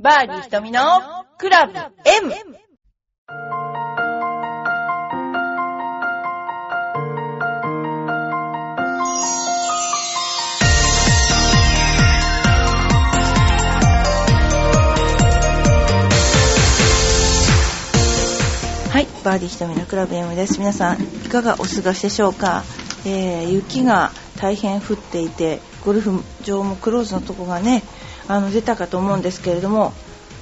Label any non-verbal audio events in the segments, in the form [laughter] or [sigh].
バーディー瞳のクラブ M! はい、バーディー瞳のクラブ M です。皆さん、いかがお過ごしでしょうか、えー雪が大変降っていて、ゴルフ場もクローズのとこがね、あの出たかと思うんですけれども、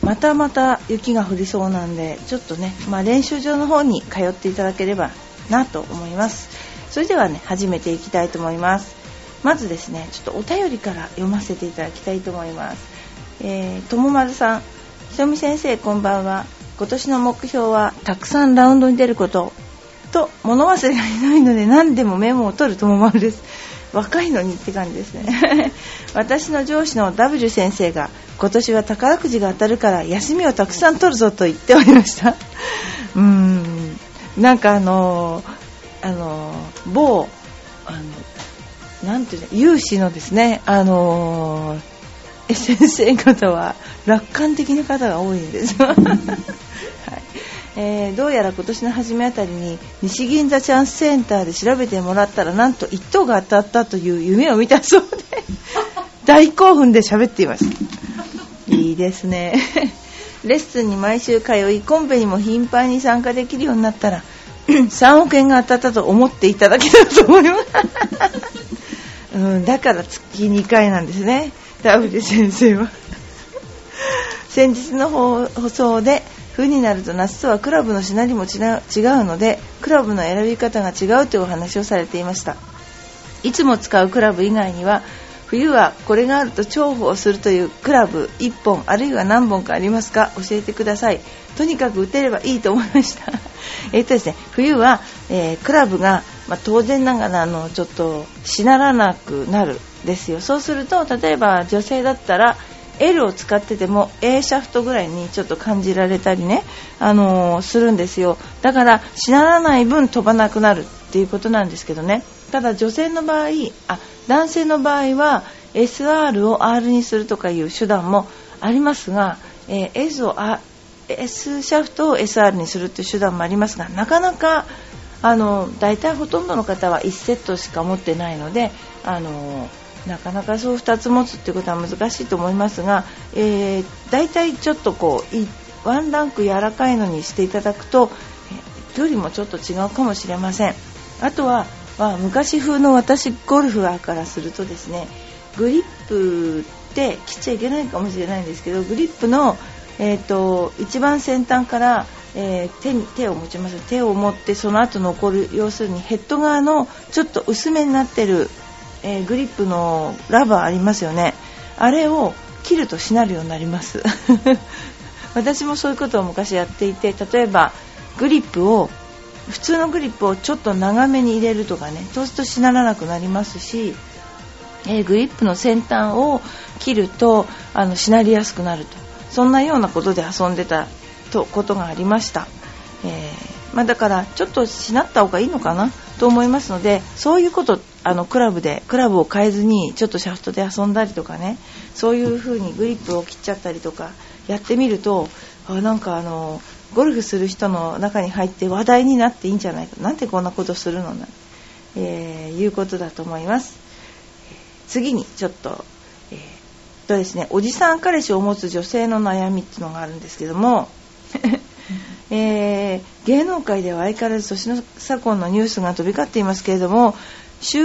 またまた雪が降りそうなんで、ちょっとね、まあ、練習場の方に通っていただければなと思います。それではね、始めていきたいと思います。まずですね、ちょっとお便りから読ませていただきたいと思います。えー、ともまるさん、ひとみ先生こんばんは。今年の目標はたくさんラウンドに出ること。と、物忘れがひどいので何でもメモを取るともまるです。若いのにって感じですね。[laughs] 私の上司の W 先生が今年は宝くじが当たるから休みをたくさん取るぞと言っておりました。[laughs] うーん。なんかあのーあのー某、あの、なんていうの、有志のですね、あのー先生方は楽観的な方が多いんです。[laughs] はいえーどうやら今年の初めあたりに西銀座チャンスセンターで調べてもらったらなんと1等が当たったという夢を見たそうで [laughs] 大興奮で喋っています。いいですね。[laughs] レッスンに毎週通いコンペにも頻繁に参加できるようになったら [coughs] 3億円が当たったと思っていただけたらと思います。[laughs] うん、だから月2回なんですね、ダブリ先生は。先日の放送で、冬になると夏とはクラブのしなりも違うので、クラブの選び方が違うというお話をされていました。いつも使うクラブ以外には、冬はこれがあると重宝するというクラブ1本あるいは何本かありますか？教えてください。とにかく打てればいいと思いました。[laughs] えっとですね冬は、えークラブが、まあ、当然ながらあのちょっとしならなくなるですよ。そうすると例えば女性だったら L を使ってても A シャフトぐらいにちょっと感じられたりね、あのーするんですよ。だからしならない分飛ばなくなるっていうことなんですけどね。ただ女性の場合あ男性の場合は SR を R にするとかいう手段もありますが、えー S を R S シャフトを SR にするっていう手段もありますがなかなかあの大体ほとんどの方は1セットしか持ってないのであのなかなかそう2つ持つってことは難しいと思いますが、えー大体ちょっとこうワンランク柔らかいのにしていただくと、えー距離もちょっと違うかもしれません。あとは、まあ、昔風の私ゴルファーからするとですねグリップって切っちゃいけないかもしれないんですけどグリップの、えー、と一番先端から、えー手に手を持ちます。手を持ってその後残る。要するにヘッド側のちょっと薄めになってる、えーグリップのラバーありますよね。あれを切るとしなるようになります。[laughs] 私もそういうことを昔やっていて例えばグリップを普通のグリップをちょっと長めに入れるとかねそうするとしならなくなりますしえーグリップの先端を切るとあのしなりやすくなると。そんなようなことで遊んでたとことがありました、えーまあ、だからちょっとしなった方がいいのかな。と思いますのでそういうことあのクラブでクラブを変えずにちょっとシャフトで遊んだりとかねそういう風にグリップを切っちゃったりとかやってみるとあなんかあのゴルフする人の中に入って話題になっていいんじゃないかなんてこんなことするのな、えーいうことだと思います。次にちょっと,、えーとですね、おじさん彼氏を持つ女性の悩みっていうのがあるんですけども、えー芸能界では相変わらず年の差婚のニュースが飛び交っていますけれども週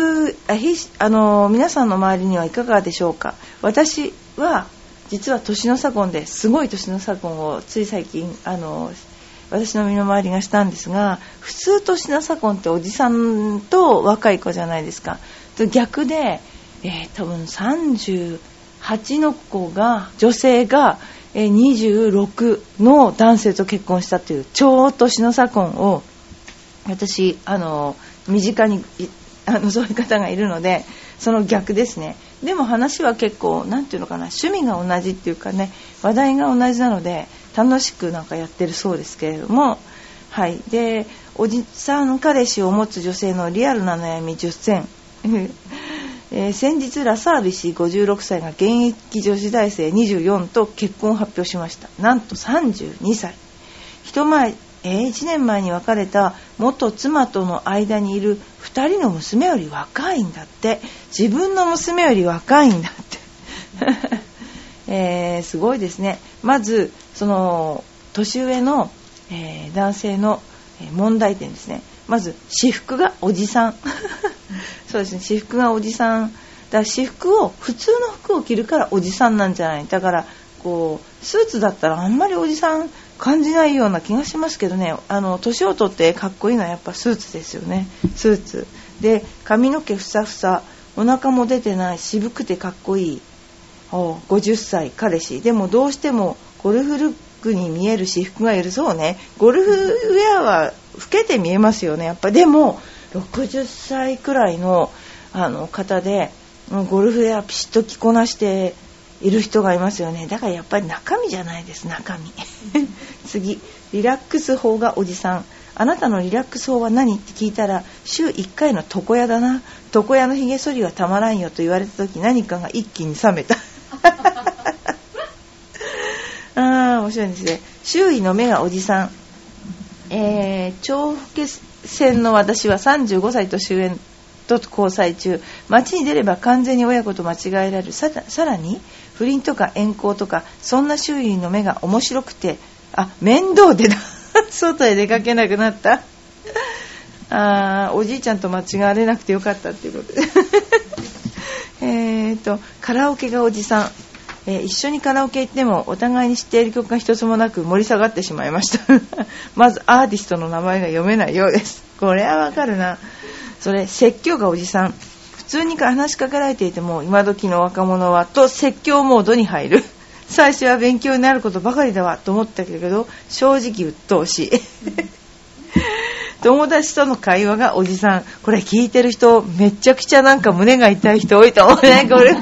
あひあの皆さんの周りにはいかがでしょうか？私は実は年の差婚ですごい年の差婚をつい最近あの私の身の回りがしたんですが普通年の差婚っておじさんと若い子じゃないですか。逆で、えー多分38の子が女性が、26の男性と結婚したという超年の差婚を私あの身近にいあのそういう方がいるのでその逆ですね。でも話は結構なんていうのかな趣味が同じっていうかね話題が同じなので楽しくなんかやってるそうですけれどもはい。でおじさん彼氏を持つ女性のリアルな悩み10選。えー、先日ラサール氏56歳が現役女子大生24と結婚を発表しました。なんと32歳。一前、えー、1年前に別れた元妻との間にいる2人の娘より若いんだって。自分の娘より若いんだって。[laughs] えー、すごいですね。まずその年上の、え、男性の問題点ですね。まず私服がおじさん。[laughs] そうですね。私服がおじさんだ私服を普通の服を着るからおじさんなんじゃない。だからこうスーツだったらあんまりおじさん感じないような気がしますけどね。あの年を取ってかっこいいのはやっぱスーツですよね。スーツで髪の毛ふさふさお腹も出てない渋くてかっこいい。お50歳彼氏。でもどうしてもゴルフルックに見える私服がいるそうね。ゴルフウェアは老けて見えますよね。やっぱでも60歳くらいのあの方でゴルフウェアピシッと着こなしている人がいますよね。だからやっぱり中身じゃないです。中身。[laughs] 次。リラックス法がおじさん。あなたのリラックス法は何？って聞いたら週1回の床屋だな。床屋のひげ剃りはたまらんよと言われた時何かが一気に冷めた。[laughs] ああ面白いですね。周囲の目がおじさんえー、長期戦の私は35歳年上と交際中。街に出れば完全に親子と間違えられる。さらに不倫とか遠行とかそんな周囲の目が面白くてあ面倒でだ。[laughs] 外へ出かけなくなった。あおじいちゃんと間違われなくてよかったっていうこと。で [laughs] えっとカラオケがおじさん。えー、一緒にカラオケ行ってもお互いに知っている曲が一つもなく盛り下がってしまいました。[laughs] まずアーティストの名前が読めないようです。[laughs] これはわかるな。それ説教がおじさん。普通に話しかけられていても今時の若者はと説教モードに入る。[laughs] 最初は勉強になることばかりだわと思ったけど正直鬱陶しい。友達との会話がおじさん。これ聞いてる人、めちゃくちゃなんか胸が痛い人多いと思うね。[laughs] ゴルフ、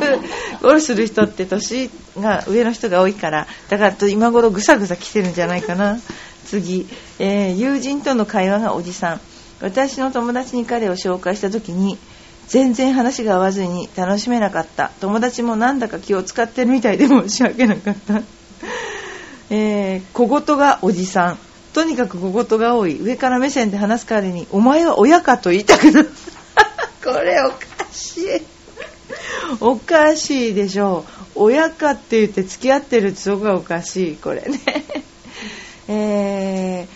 ゴルフする人って年が上の人が多いから、だから今頃ぐさぐさ来てるんじゃないかな。次、えー、友人との会話がおじさん。私の友達に彼を紹介した時に、全然話が合わずに楽しめなかった。友達もなんだか気を使ってるみたいで申し訳なかった。えー、小言がおじさん。とにかく小言が多い。上から目線で話す代わりに「お前は親か」と言いたくなる。[laughs] これおかしい。おかしいでしょう。親かって言って付き合ってるそこがおかしい。これね。[laughs] え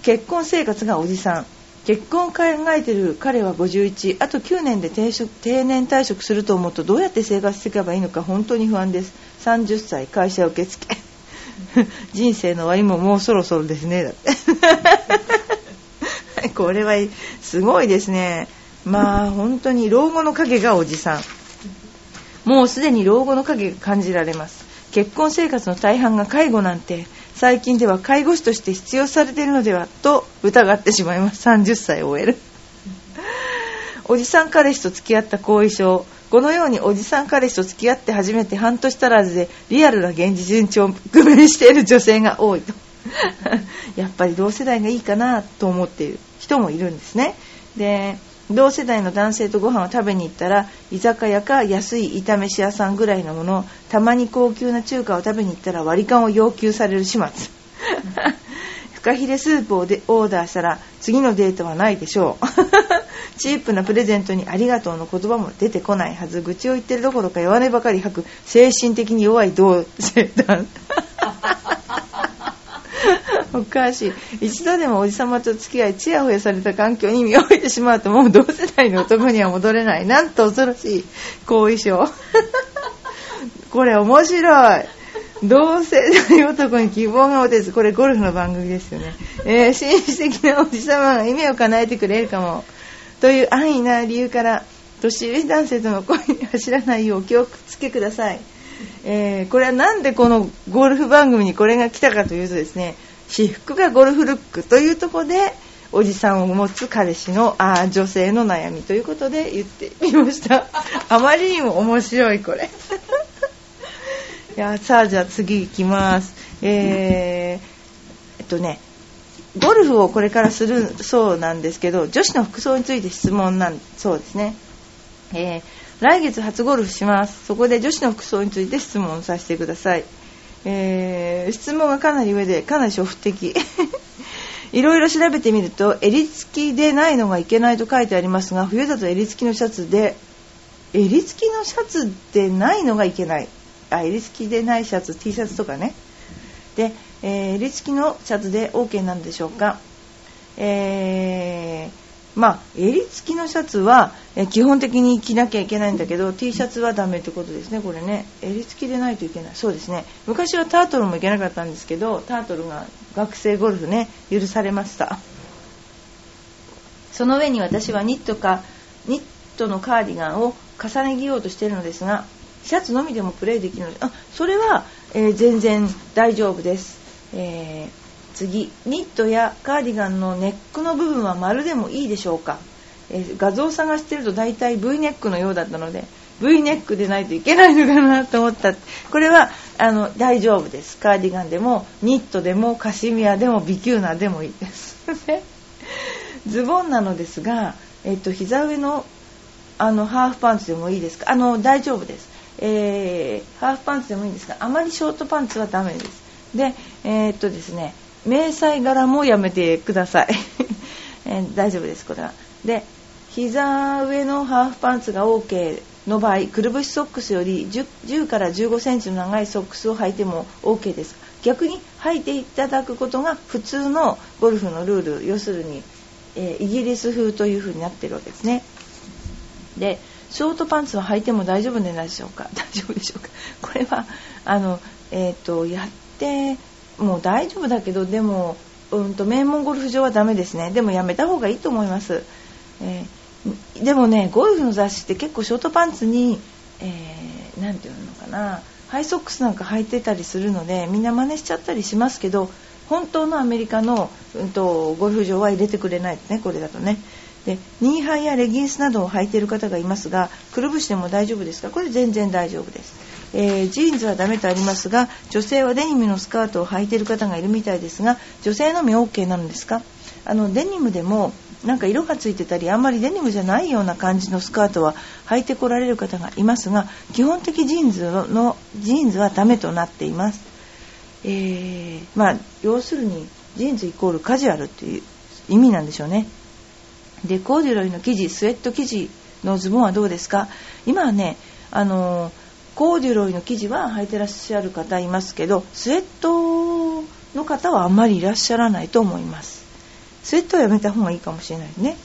ー、結婚生活がおじさん。結婚を考えてる彼は51あと9年で定職定年退職すると思うとどうやって生活していけばいいのか本当に不安です。30歳会社受付。[laughs] 人生の終わりももうそろそろですね。だってこれはすごいですね。まあ本当に老後の影がおじさん。もうすでに老後の影が感じられます。結婚生活の大半が介護なんて最近では介護士として必要されているのではと疑ってしまいます。30歳を終える。おじさん彼氏と付き合った後遺症このようにおじさん彼氏と付き合って初めて半年足らずでリアルな現実に直面している女性が多いと。[laughs] やっぱり同世代がいいかなと思っている人もいるんですね。で同世代の男性とご飯を食べに行ったら居酒屋か安い炒めし屋さんぐらいのものたまに高級な中華を食べに行ったら割り勘を要求される始末。フカヒレスープをでオーダーしたら次のデートはないでしょう。[laughs] チープなプレゼントにありがとうの言葉も出てこないはず愚痴を言ってるどころか弱音ばかり吐く精神的に弱い同性団 [laughs] おかしい。一度でもおじさまと付き合いちやほやされた環境に身を置いてしまうともう同世代の男には戻れない。なんと恐ろしい。後遺症。[laughs] これ面白い。同世代男に希望が持てずこれゴルフの番組ですよね、えー、紳士的なおじさまが夢を叶えてくれるかもという安易な理由から年上男性との恋に走らないようお気をつけください、えー、これはなんでこのゴルフ番組にこれが来たかというとですね私服がゴルフルックというところでおじさんを持つ彼氏のあ女性の悩みということで言ってみました。あまりにも面白いこれ。いやさあじゃあ次行きます。えー、えっとねゴルフをこれからするそうなんですけど女子の服装について質問なんそうですね、えー、来月初ゴルフします。そこで女子の服装について質問させてください、えー、質問がかなり上でかなり初歩的。[laughs] いろいろ調べてみると襟付きでないのがいけないと書いてありますが冬だと襟付きのシャツで襟付きのシャツでないのがいけない。あ襟付きでないシャツ T シャツとかね。で、えー、襟付きのシャツで OK なんでしょうか、えーまあ、襟付きのシャツはえ基本的に着なきゃいけないんだけど T シャツはダメってことですねこれね。襟付きでないといけない。そうですね。昔はタートルもいけなかったんですけどタートルが学生ゴルフね許されました。その上に私はニットかニットのカーディガンを重ね着ようとしているのですがシャツのみでもプレーできるのであそれは、えー、全然大丈夫です、えー次ニットやカーディガンのネックの部分は丸でもいいでしょうか、えー、画像探してると大体 V ネックのようだったので V ネックでないといけないのかなと思った。これはあの大丈夫です。カーディガンでもニットでもカシミヤでもビキューナでもいいです。ズボンなのですが、えっと、膝上のあのハーフパンツでもいいですか？あの大丈夫です、えー、ハーフパンツでもいいんですがあまりショートパンツはダメです。でえー、っとですね迷彩柄もやめてください、[laughs] えー、大丈夫ですこれは。で膝上のハーフパンツが OK の場合くるぶしソックスより 10, 10から1 5センチの長いソックスを履いても OK です。逆に履いていただくことが普通のゴルフのルール。要するに、えー、イギリス風という風になってるわけですね。でショートパンツは履いても大丈夫でないでしょうか？[laughs] 大丈夫でしょうか？これはあの、えーとやってもう大丈夫だけどでも、うんと、名門ゴルフ場はダメですね。でもやめた方がいいと思います、えー、でもねゴルフの雑誌って結構ショートパンツに何、えー、て言うのかなハイソックスなんか履いてたりするのでみんな真似しちゃったりしますけど本当のアメリカの、うんと、ゴルフ場は入れてくれないですねこれだとね。でニーハイやレギンスなどを履いている方がいますがくるぶしでも大丈夫ですか？これ全然大丈夫です。えー、ジーンズはダメとありますが女性はデニムのスカートを履いている方がいるみたいですが女性のみ OK なのですか？あのデニムでもなんか色がついてたりあんまりデニムじゃないような感じのスカートは履いてこられる方がいますが基本的ジーンズのジーンズはダメとなっています、えー、まあ、要するにジーンズイコールカジュアルっていう意味なんでしょうね。でコーデュロイの生地スウェット生地のズボンはどうですか？今はねあのコーデュロイの生地は履いてらっしゃる方いますけどスウェットの方はあんまりいらっしゃらないと思います。スウェットはやめた方がいいかもしれないね、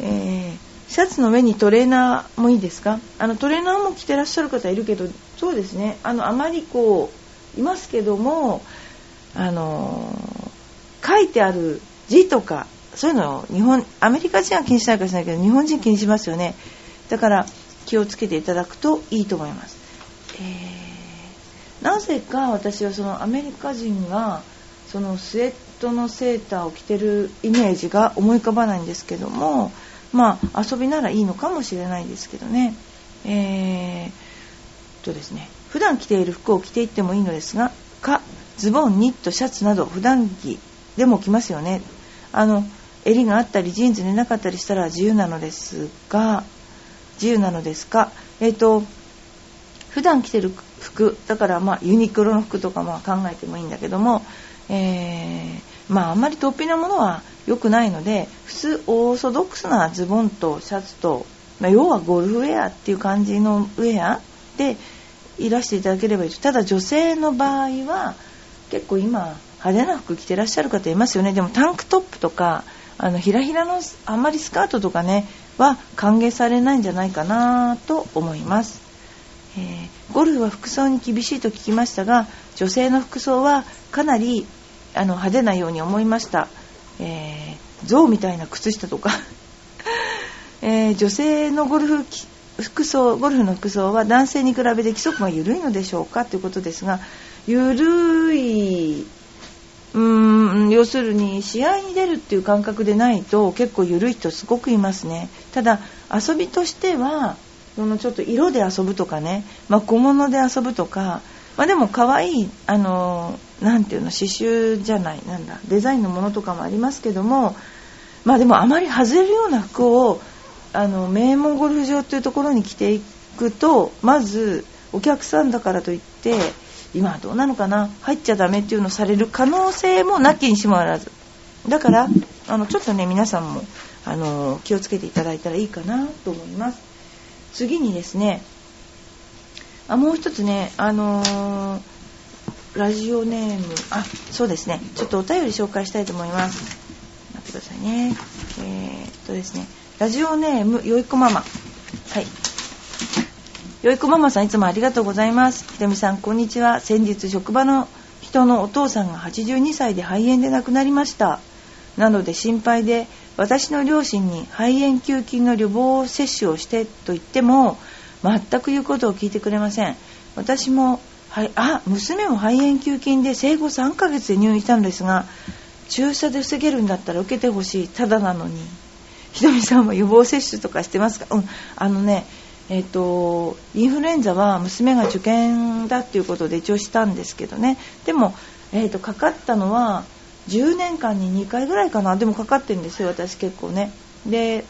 えー、シャツの上にトレーナーもいいですか？あのトレーナーも着てらっしゃる方いるけどそうですね。あのあまりこういますけどもあの書いてある字とかそういうのを日本アメリカ人は気にしないかもしれないけど日本人気にしますよね。だから気をつけていただくといいと思います。えー、なぜか私はそのアメリカ人がそのスウェットのセーターを着てるイメージが思い浮かばないんですけどもまあ遊びならいいのかもしれないですけどね。えー、とですね。普段着ている服を着ていってもいいのですがかズボンニットシャツなど普段着でも着ますよね。あの襟があったりジーンズでなかったりしたら自由なのですが自由なのですか？えっ、ー、と普段着てる服だからまあユニクロの服とかまあ考えてもいいんだけども、えー、まああんまり突飛なものは良くないので普通オーソドックスなズボンとシャツと、まあ、要はゴルフウェアっていう感じのウェアでいらしていただければいいただ女性の場合は結構今派手な服着てらっしゃる方いますよね。でもタンクトップとかあのひらひらのあんまりスカートとかねは歓迎されないんじゃないかなと思います。えー、ゴルフは服装に厳しいと聞きましたが女性の服装はかなりあの派手なように思いました、えー、象みたいな靴下とか、[laughs] えー、女性のゴルフ服装ゴルフの服装は男性に比べて規則が緩いのでしょうかということですが緩いうん要するに試合に出るっていう感覚でないと結構緩い人すごくいますね。ただ遊びとしてはそのちょっと色で遊ぶとかね、まあ、小物で遊ぶとか、まあ、でも可愛いあのなていうの刺繍じゃないなんだデザインのものとかもありますけどもまあでもあまり外れるような服をあの名門ゴルフ場というところに着ていくとまずお客さんだからといって今はどうなのかな？入っちゃダメっていうのをされる可能性もなきにしもあらず。だからあのちょっとね皆さんもあの気をつけていただいたらいいかなと思います。次にですねあもう一つねあのー、ラジオネームあそうですね。ちょっとお便り紹介したいと思います。待ってくださいね。えー、っとですねラジオネームよいこママ。はい。よいこママさんいつもありがとうございます。ひとみさんこんにちは。先日職場の人のお父さんが82歳で肺炎で亡くなりました。なので心配で私の両親に肺炎球菌の予防接種をしてと言っても全く言うことを聞いてくれません。私もはいあ娘も肺炎球菌で生後3ヶ月で入院したのですが注射で防げるんだったら受けてほしい。ただなのに。ひとみさんは予防接種とかしてますか？うん。あのねえーと、インフルエンザは娘が受験だっていうことで一応したんですけどね。でも、えーとかかったのは10年間に2回ぐらいかな。でもかかってるんですよ私結構ね。で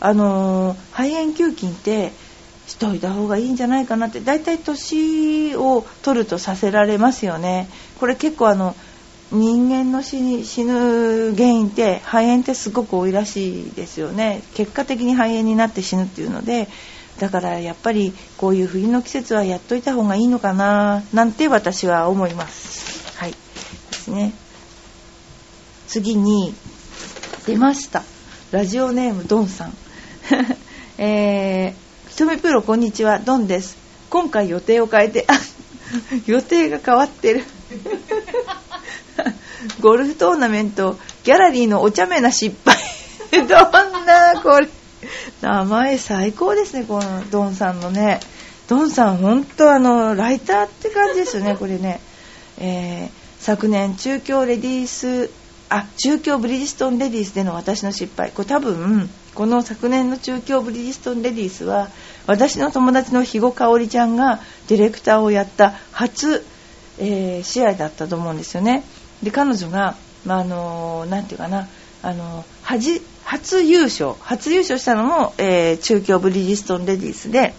あのー、肺炎球菌ってしといた方がいいんじゃないかなって。大体年を取るとさせられますよね。これ結構あの人間の死に死ぬ原因って肺炎ってすごく多いらしいですよね。結果的に肺炎になって死ぬっていうのでだからやっぱりこういう冬の季節はやっといた方がいいのかななんて私は思います。はい。ですね。次に出ました。ラジオネームドンさん。[laughs] えー、ひとみプロこんにちはドンです。今回予定を変えて予定が変わってる。[laughs] ゴルフトーナメントギャラリーのお茶目な失敗。[laughs] どんなこれ。名前最高ですねこのドンさんのね。ドンさん本当あのライターって感じですよねこれね、えー、昨年中京レディースあ中京ブリヂストンレディースでの私の失敗。これ多分この昨年の中京ブリヂストンレディースは私の友達の肥後香織ちゃんがディレクターをやった初、えー、試合だったと思うんですよね。で彼女が、まあ、あのー、て言うかなあのー、初優勝。初優勝したのも、えー、中京ブリヂストンレディースで。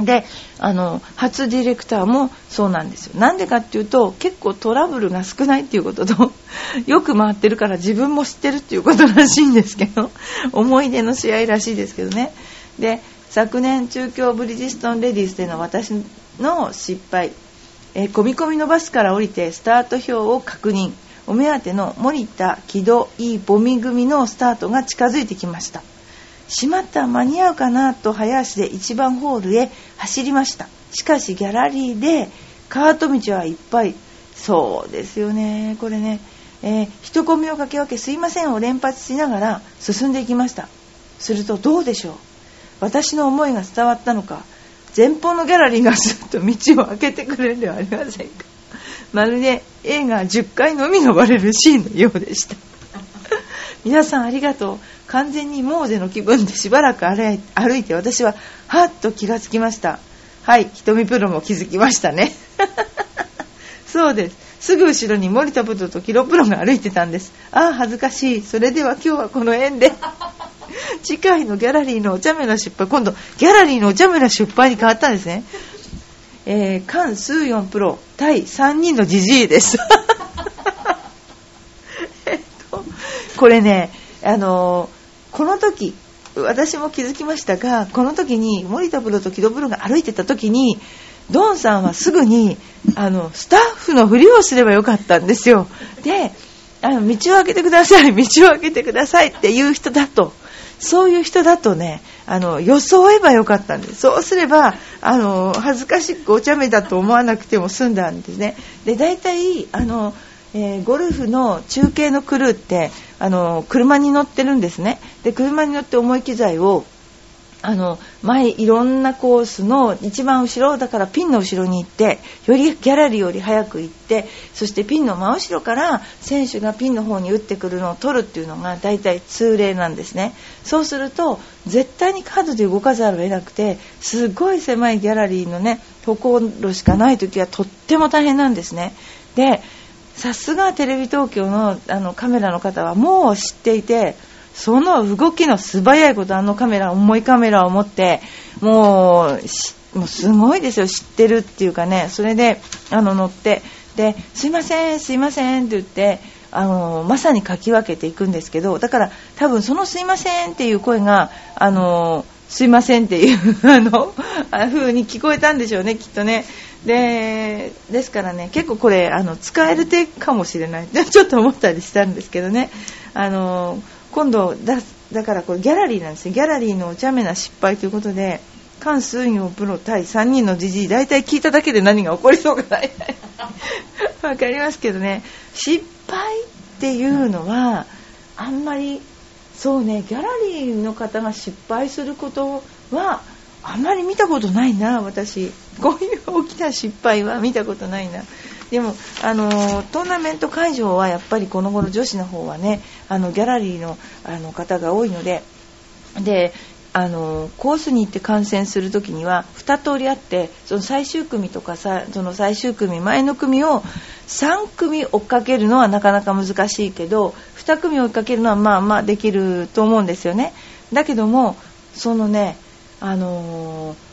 であの初ディレクターもそうなんですよ。なんでかっていうと結構トラブルが少ないっていうことと [laughs] よく回ってるから自分も知ってるっていうことらしいんですけど [laughs] 思い出の試合らしいですけどね。で昨年中京ブリヂストンレディースでの私の失敗、えー、込み込みのバスから降りてスタート表を確認。お目当ての森田木戸いいボミ組のスタートが近づいてきました。しまった間に合うかなと早足で1番ホールへ走りました。しかしギャラリーでカート道はいっぱい。そうですよね。これね、えー、人混みをかけ分けすいませんを連発しながら進んでいきました。するとどうでしょう。私の思いが伝わったのか。前方のギャラリーがすっと道を開けてくれるではありませんか。まるで映画10回のみのばれるシーンのようでした。[laughs] 皆さんありがとう。完全にモーゼの気分でしばらく歩いて私ははっと気がつきました。はい瞳プロも気づきましたね。[laughs] そうです。すぐ後ろに森田プロとキロプロが歩いてたんです。ああ恥ずかしい。それでは今日はこの縁で。[laughs] 次回のギャラリーのお茶目な失敗今度ギャラリーのお茶目な失敗に変わったんですねえー、関スーヨンプロ対3人のジジイです。[laughs] えっとこれねあのこの時私も気づきましたがこの時に森田プロと木戸プロが歩いてた時にドンさんはすぐにあのスタッフのふりをすればよかったんですよ。であの道を開けてください道を開けてくださいっていう人だとそういう人だとねあの装えばよかったんです。そうすればあの恥ずかしくお茶目だと思わなくても済んだんですね。で大体あの、えー、ゴルフの中継のクルーってあの車に乗ってるんですね。で車に乗って重い機材をあの前いろんなコースの一番後ろだからピンの後ろに行ってよりギャラリーより早く行ってそしてピンの真後ろから選手がピンの方に打ってくるのを取るっていうのが大体通例なんですね。そうすると絶対にカードで動かざるを得なくてすごい狭いギャラリーのね歩行路しかない時はとっても大変なんですね。でさすがテレビ東京のあのカメラの方はもう知っていてその動きの素早いことあのカメラ重いカメラを持ってもうもうすごいですよ。知ってるっていうかね。それであの乗ってですいませんすいませんって言ってあのまさにかき分けていくんですけどだから多分そのすいませんっていう声があのすいませんっていう [laughs] あの風に聞こえたんでしょうねきっとね。でですからね結構これあの使える手かもしれない。[laughs] ちょっと思ったりしたんですけどね。あの今度だだからこれギャラリーなんですよ。ギャラリーのお茶目な失敗ということで関数業プロ対3人のじじい大体聞いただけで何が起こりそうかない。[laughs] わかりますけどね。失敗っていうのはあんまりそうねギャラリーの方が失敗することはあんまり見たことないな私。こういう大きな失敗は見たことないな。でもあのトーナメント会場はやっぱりこの頃女子の方はねあのギャラリーのあの方が多いのでであのコースに行って観戦する時には2通りあってその最終組とかさその最終組前の組を3組追っかけるのはなかなか難しいけど2組追いかけるのはまあまあできると思うんですよね。だけどもそのねあのー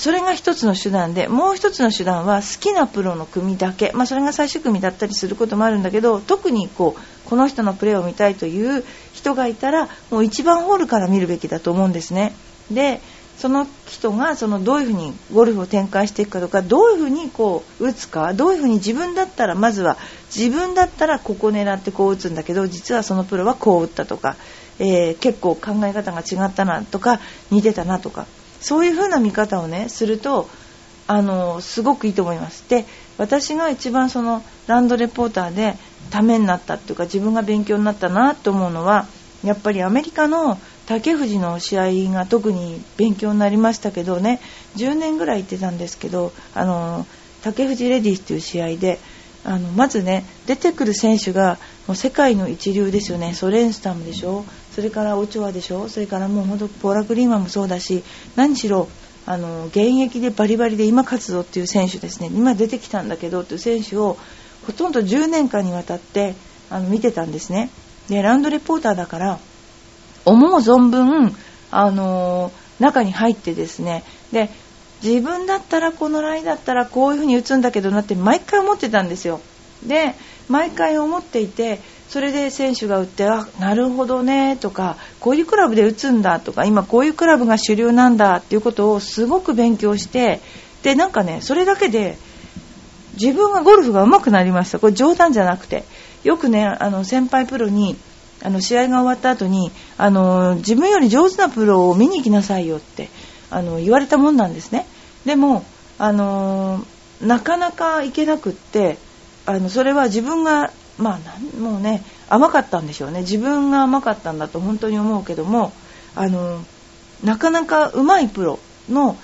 それが一つの手段でもう一つの手段は好きなプロの組だけ、まあ、それが最終組だったりすることもあるんだけど特にこうこの人のプレーを見たいという人がいたらもう1番ホールから見るべきだと思うんですね。でその人がそのどういうふうにゴルフを展開していくかとかどういうふうにこう打つかどういうふうに自分だったらまずは自分だったらここ狙ってこう打つんだけど実はそのプロはこう打ったとか、えー、結構考え方が違ったなとか似てたなとかそういう風な見方をねするとあのすごくいいと思います。で私が一番そのランドレポーターでためになったっていうか自分が勉強になったなと思うのはやっぱりアメリカの竹藤の試合が特に勉強になりましたけどね10年ぐらい行ってたんですけどあの竹藤レディースという試合であのまずね出てくる選手がもう世界の一流ですよね。ソレンスタムでしょ。それからオチョアでしょ？それからもうほんとポーラ・グリーマンもそうだし何しろあの現役でバリバリで今活動っていう選手ですね。今出てきたんだけどっていう選手をほとんど10年間にわたってあの見てたんですね。でランドレポーターだから思う存分あの中に入ってですね。で自分だったらこのラインだったらこういう風に打つんだけどなって毎回思ってたんですよ。で毎回思っていてそれで選手が打ってあなるほどねとかこういうクラブで打つんだとか今こういうクラブが主流なんだっていうことをすごく勉強してでなんかねそれだけで自分がゴルフが上手くなりました。これ冗談じゃなくて。よくねあの先輩プロにあの試合が終わった後にあの自分より上手なプロを見に行きなさいよってあの言われたもんなんですね。でもあのなかなか行けなくってあのそれは自分がまあもうね甘かったんでしょうね。自分が甘かったんだと本当に思うけどもあのなかなか上手いプロの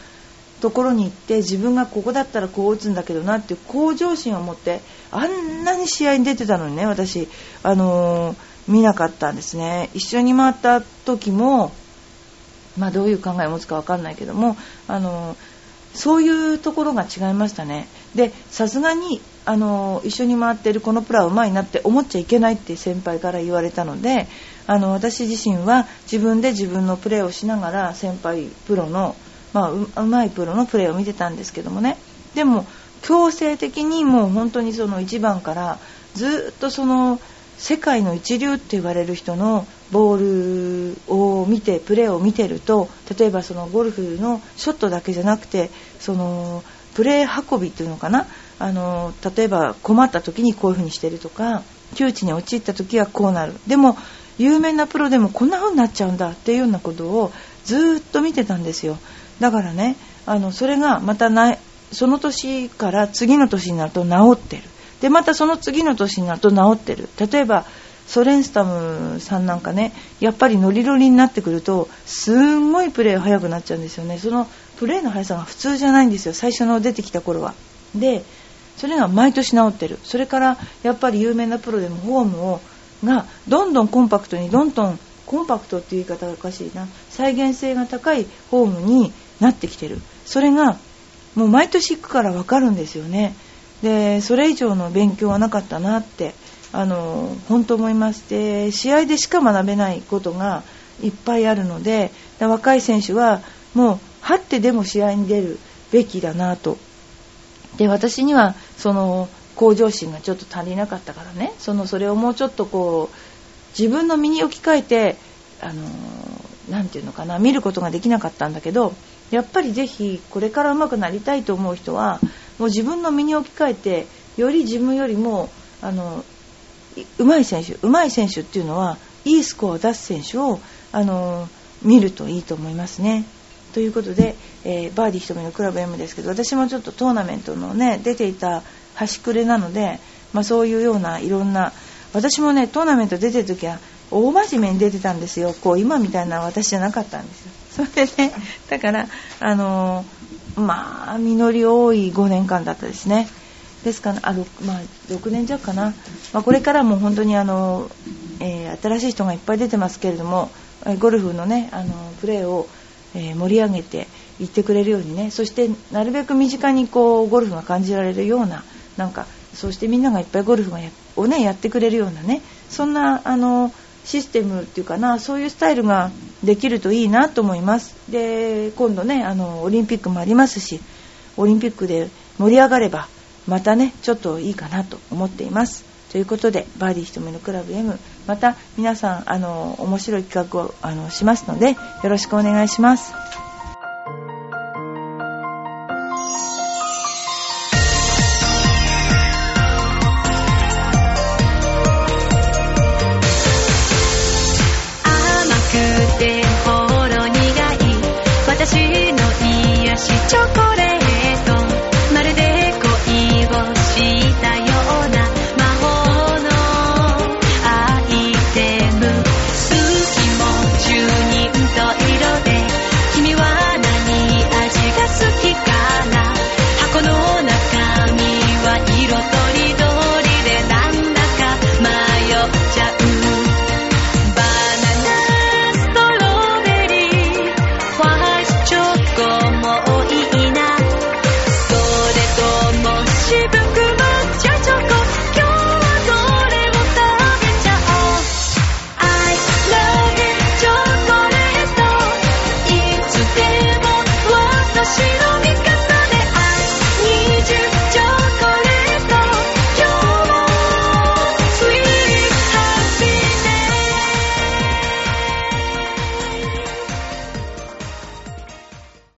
ところに行って自分がここだったらこう打つんだけどなって向上心を持ってあんなに試合に出てたのにね私あの見なかったんですね。一緒に回った時もまあ、どういう考えを持つか分かんないけどもあのそういうところが違いましたね。でさすがにあの一緒に回ってるこのプラはうまいなって思っちゃいけないって先輩から言われたのであの私自身は自分で自分のプレーをしながら先輩プロの、まあ、ううまいプロのプレーを見てたんですけどもね。でも強制的にもう本当にその1番からずっとその世界の一流って言われる人のボールを見てプレーを見てると例えばそのゴルフのショットだけじゃなくてそのプレー運びっていうのかな？あの例えば困った時にこういう風にしてるとか窮地に陥った時はこうなる。でも有名なプロでもこんな風になっちゃうんだっていうようなことをずっと見てたんですよ。だからねあのそれがまたなその年から次の年になると治ってる。でまたその次の年になると治ってる。例えばソレンスタムさんなんかねやっぱりノリノリになってくるとすんごいプレーが速くなっちゃうんですよね。そのプレーの速さが普通じゃないんですよ。最初の出てきた頃は。でそれが毎年治ってる。それからやっぱり有名なプロでもフォームをがどんどんコンパクトにどんどんコンパクトっていう言い方がおかしいな。再現性が高いフォームになってきてる。それがもう毎年行くから分かるんですよね。でそれ以上の勉強はなかったなってあの本当思いますで試合でしか学べないことがいっぱいあるので若い選手はもう張ってでも試合に出るべきだなとで私にはその向上心がちょっと足りなかったからねそのそれをもうちょっとこう自分の身に置き換えてあのなていうのかな見ることができなかったんだけどやっぱりぜひこれから上手くなりたいと思う人はもう自分の身に置き換えてより自分よりもあの上手い選手上手い選手っていうのはいいスコアを出す選手をあの見るといいと思いますね。ということで、えー、バーディー瞳のクラブ M ですけど私もちょっとトーナメントのね出ていた端くれなので、まあ、そういうようないろんな私もねトーナメント出てる時は大真面目に出てたんですよ。こう今みたいな私じゃなかったんですよ。それでね [laughs] だからあのー、まあ実り多い5年間だったですね。ですからあ 6,、まあ、6年弱かな、まあ、これからも本当にあの、えー、新しい人がいっぱい出てますけれどもゴルフのねあのプレーを、えー、盛り上げていってくれるようにね。そしてなるべく身近にこうゴルフが感じられるようななんかそしてみんながいっぱいゴルフがをねやってくれるようなねそんなあのシステムっていうかなそういうスタイルができるといいなと思います。で今度ねあのオリンピックもありますしオリンピックで盛り上がればまたねちょっといいかなと思っています。ということでバーディーひとのクラブ M また皆さんあの面白い企画をあのしますのでよろしくお願いします。甘くて心苦い私の癒しチョコレート